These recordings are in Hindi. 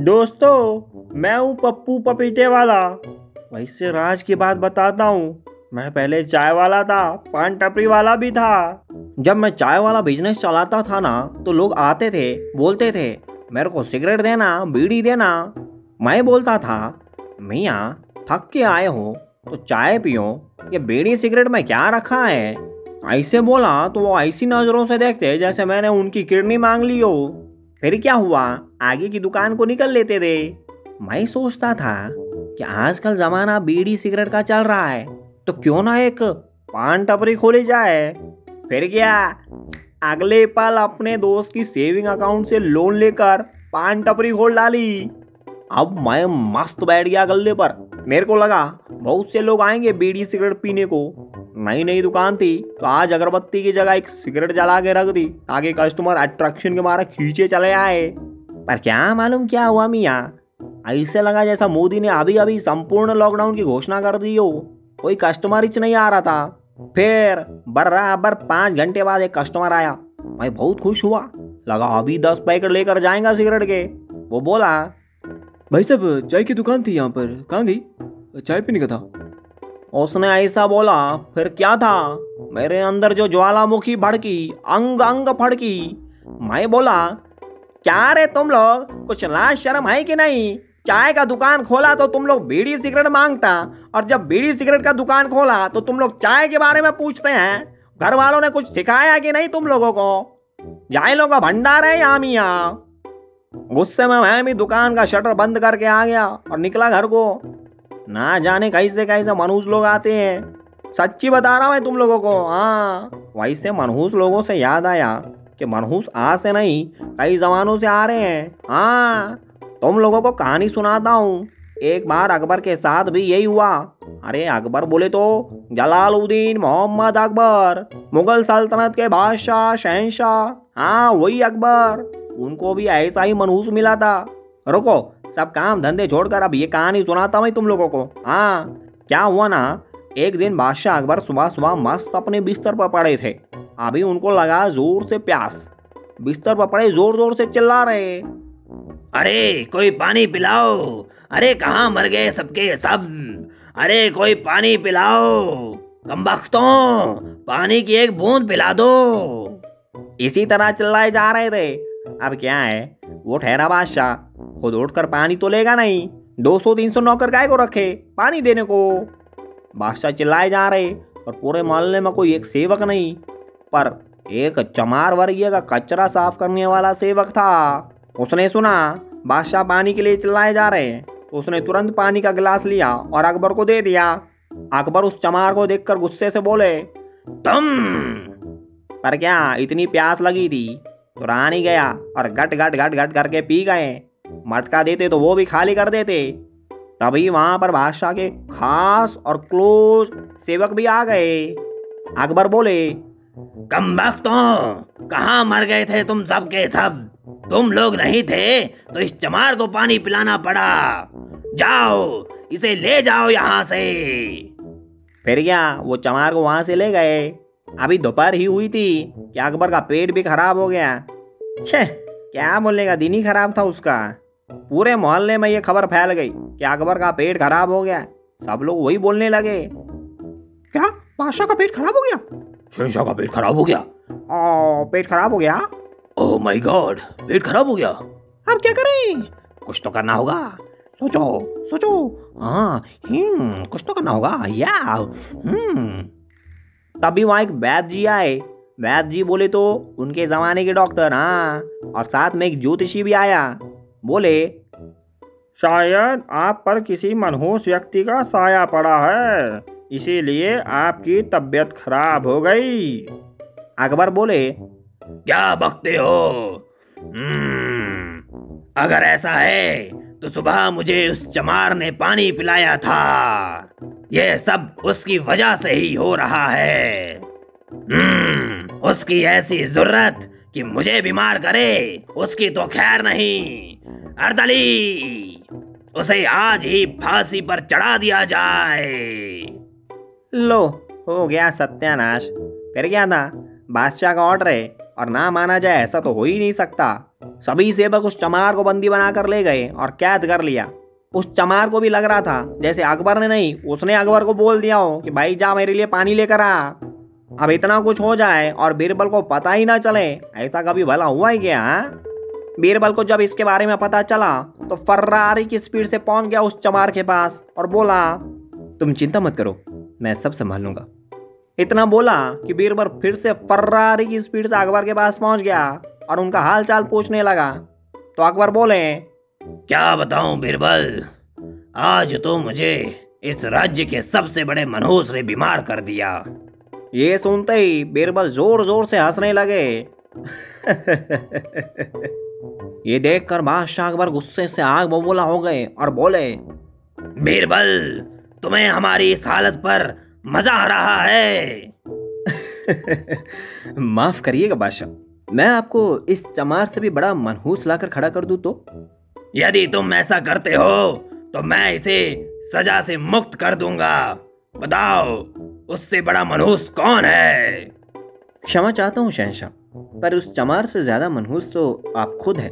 दोस्तों, मैं हूँ पप्पू पपीते वाला। वैसे राज की बात बताता हूँ। मैं पहले चाय वाला था, पान टपरी वाला भी था। जब मैं चाय वाला बिज़नेस चलाता था ना तो लोग आते थे, बोलते थे, मेरे को सिगरेट देना, बीड़ी देना। मैं बोलता था, मियाँ, थक के आए हो तो चाय पियो। ये बीड़ी सिगरेट में क्या रखा है? ऐसे बोला तो वो ऐसी नज़रों से देखते जैसे मैंने उनकी किडनी मांग ली हो। फिर क्या हुआ? आगे की दुकान को निकल लेते थे। मैं सोचता था कि आजकल जमाना बीड़ी सिगरेट का चल रहा है तो क्यों ना एक पान टपरी खोली जाए? फिर क्या? अगले पल अपने दोस्त की सेविंग अकाउंट से लोन लेकर पान टपरी खोल डाली। अब मैं मस्त बैठ गया गल्ले पर। मेरे को लगा, बहुत से लोग आएँगे बीड़ी सिगरेट पीने को। नई नई दुकान थी तो आज अगरबत्ती की जगह एक सिगरेट जला के रख दी, ताकि कस्टमर अट्रैक्शन के मारे खींचे चले आए। पर क्या मालूम क्या हुआ मियाँ? ऐसे लगा जैसा मोदी ने अभी अभी संपूर्ण लॉकडाउन की घोषणा कर दी हो। कोई कस्टमर ही नहीं आ रहा था। फिर बराबर पाँच घंटे बाद एक कस्टमर आया। मैं बहुत खुश हुआ। लगा, अभी दस पैकेट लेकर जाएगा सिगरेट के। वो बोला, भाई साहब, चाय की दुकान थी यहाँ पर। कहाँ गई? चाय पीने का था। उसने ऐसा बोला, फिर क्या था? मेरे अंदर जो ज्वालामुखी भड़की अंग अंग फड़की। मैं बोला, क्या रे तुम लोग, कुछ लाज शर्म है कि नहीं? चाय का दुकान खोला तो तुम लोग बीड़ी सिगरेट माँगता, और जब बीड़ी सिगरेट का दुकान खोला तो तुम लोग चाय के बारे में पूछते हैं। घर वालों ने कुछ सिखाया कि नहीं तुम लोगों को? जाए लोग भंडार है या मिया। गुस्से में मैं भी दुकान का शटर बंद करके आ गया और निकला घर को। ना जाने कैसे कैसे मनुष्य लोग आते हैं। सच्ची बता रहा हूँ तुम लोगों को हाँ। वैसे मनहूस लोगों से याद आया कि मनहूस आ से नहीं, कई जमानों से आ रहे हैं। हाँ तुम लोगों को कहानी सुनाता हूँ। एक बार अकबर के साथ भी यही हुआ। अरे अकबर बोले तो जलालुद्दीन मोहम्मद अकबर, मुगल सल्तनत के बादशाह शहनशाह हाँ वही अकबर। उनको भी ऐसा ही मनहूस मिला था। रुको सब काम धंधे छोड़कर अब ये कहानी सुनाता मैं तुम लोगों को। हाँ क्या हुआ ना, एक दिन बादशाह अकबर सुबह सुबह मस्त अपने बिस्तर पर पड़े थे। अभी उनको लगा ज़ोर से प्यास। बिस्तर पर पड़े ज़ोर ज़ोर से चिल्ला रहे। अरे, कोई पानी पिलाओ। अरे, कहाँ मर गए सबके सब? अरे, कोई पानी पिलाओ। कम पानी की एक बूंद पिला दो। इसी तरह चिल्लाए जा रहे थे। अब क्या है? वो ठहरा बादशाह। खुद उठकर पानी तो लेगा नहीं। दो सौ, तीन सौ नौकर गाय को रखे, पानी देने को। बादशाह चिल्लाए जा रहे और पूरे मोहल्ले में कोई एक सेवक नहीं। पर एक चमार वर्गीय का कचरा साफ़ करने वाला सेवक था। उसने सुना, बादशाह पानी के लिए चिल्लाए जा रहे हैं। तो उसने तुरंत पानी का गिलास लिया और अकबर को दे दिया। अकबर उस चमार को देखकर गुस्से से बोले, तुम, पर क्या इतनी प्यास लगी थी? तो रानी गया और गट गट गट गट करके पी गए। मटका देते तो वो भी खाली कर देते। तभी वहाँ पर बादशाह के खास और क्लोज सेवक भी आ गए। अकबर बोले, कम वक्तों, कहाँ मर गए थे तुम सब के सब? तुम लोग नहीं थे तो इस चमार को पानी पिलाना पड़ा। जाओ, इसे ले जाओ यहाँ से। फिर क्या, वो चमार को वहाँ से ले गए। अभी दोपहर ही हुई थी, कि अकबर का पेट भी खराब हो गया। छे क्या बोलने का दिन ही खराब था उसका। पूरे मोहल्ले में ये खबर फैल गई कि अकबर का पेट खराब हो गया। सब लोग वही बोलने लगे। क्या? बादशाह का पेट खराब हो गया? शहनशाह का पेट खराब हो गया। ओ पेट खराब हो गया? ओह माय गॉड पेट खराब हो गया। अब क्या करें? कुछ तो करना होगा। सोचो सोचो। हाँ हम्म कुछ तो करना होगा। या हम्म। तभी वहाँ एक वैद्य जी आए। वैद्य जी बोले तो उनके ज़माने के डॉक्टर हाँ। और साथ में एक ज्योतिषी भी आया। बोले शायद आप पर किसी मनहूस व्यक्ति का साया पड़ा है इसीलिए आपकी तबीयत खराब हो गई। अकबर बोले क्या बकते हो? अगर ऐसा है तो सुबह मुझे उस चमार ने पानी पिलाया था। यह सब उसकी वजह से ही हो रहा है। उसकी ऐसी ज़रूरत कि मुझे बीमार करे, उसकी तो खैर नहीं। अर्दली, उसे आज ही फांसी पर चढ़ा दिया जाए। लो, हो गया सत्यानाश। फिर क्या था? बादशाह का ऑर्डर है, और ना माना जाए ऐसा तो हो ही नहीं सकता। सभी सेवक उस चमार को बंदी बनाकर ले गए और कैद कर लिया। उस चमार को भी लग रहा था, जैसे अकबर ने नहीं, उसने अकबर को बोल दिया हो कि, भाई, जा मेरे लिए पानी लेकर आ। अब इतना कुछ हो जाए और बीरबल को पता ही ना चले, ऐसा कभी भला हुआ ही क्या हाँ? बीरबल को जब इसके बारे में पता चला तो फर्रारी की स्पीड से पहुँच गया उस चमार के पास और बोला, तुम चिंता मत करो, मैं सब संभाल लूँगा। इतना बोला कि बीरबल फिर से फर्रारी की स्पीड से अकबर के पास पहुँच गया और उनका हाल चाल पूछने लगा। तो अकबर बोले, क्या बताऊँ बीरबल, आज तो मुझे इस राज्य के सबसे बड़े मनहूस ने बीमार कर दिया। ये सुनते ही बीरबल ज़ोर ज़ोर से हंसने लगे। ये देखकर बादशाह अकबर गुस्से से आग बबूला हो गए और बोले बीरबल तुम्हें हमारी इस हालत पर मज़ा आ रहा है। माफ़ करिएगा बादशाह मैं आपको इस चमार से भी बड़ा मनहूस लाकर खड़ा कर दूँ तो? यदि तुम ऐसा करते हो तो मैं इसे सजा से मुक्त कर दूँगा। बताओ उससे बड़ा मनहूस कौन है? क्षमा चाहता हूँ, शहनशाह, पर उस चमार से ज़्यादा मनहूस तो आप खुद हैं।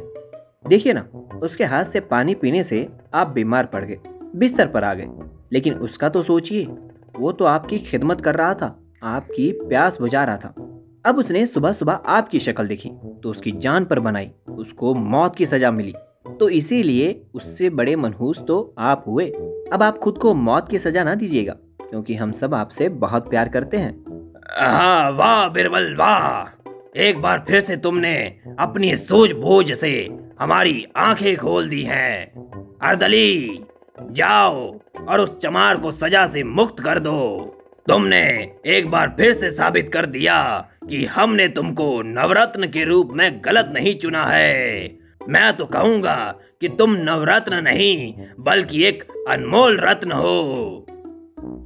देखिए ना, उसके हाथ से पानी पीने से आप बीमार पड़ गए, बिस्तर पर आ गए। लेकिन उसका तो सोचिए, वो तो आपकी खिदमत कर रहा था, आपकी प्यास बुझा रहा था। अब उसने सुबह सुबह आपकी शक्ल देखी तो उसकी जान पर बनाई, उसको मौत की सजा मिली। तो इसीलिए उससे बड़े मनहूस तो आप हुए। अब आप खुद को मौत की सजा ना दीजिएगा। क्योंकि हम सब आपसे बहुत प्यार करते हैं। हाँ वाह, बिरबल, वाह। एक बार फिर से तुमने अपनी सूझबूझ से हमारी आँखें खोल दी हैं। अर्दली, जाओ और उस चमार को सजा से मुक्त कर दो। तुमने एक बार फिर से साबित कर दिया कि हमने तुमको नवरत्न के रूप में गलत नहीं चुना है। मैं तो कहूँगा कि तुम नवरत्न नहीं, बल्कि एक अनमोल रत्न हो।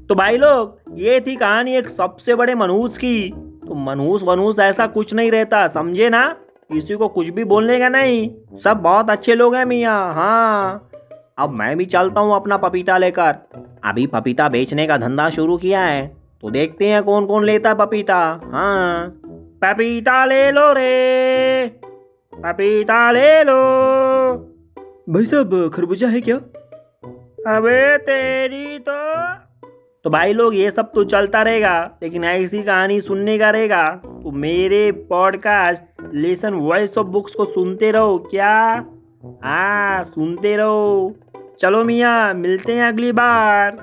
तो भाई लोग ये थी कहानी एक सबसे बड़े मनहूस की। तो मनहूस वनहूस ऐसा कुछ नहीं रहता समझे ना? किसी को कुछ भी बोलने का नहीं। सब बहुत अच्छे लोग हैं मियाँ हाँ। अब मैं भी चलता हूँ अपना पपीता लेकर। अभी पपीता बेचने का धंधा शुरू किया है। तो देखते हैं कौन कौन लेता है पपीता हाँ। पपीता ले लो रे। पपीता ले लो। भाई साहब खरबूजा है क्या? अबे तेरी तो तो भाई लोग, ये सब तो चलता रहेगा, लेकिन ऐसी कहानी सुनने का रहेगा। तो मेरे podcast lesson voice of books को सुनते रहो, क्या? हाँ सुनते रहो। चलो मियाँ, मिलते हैं अगली बार।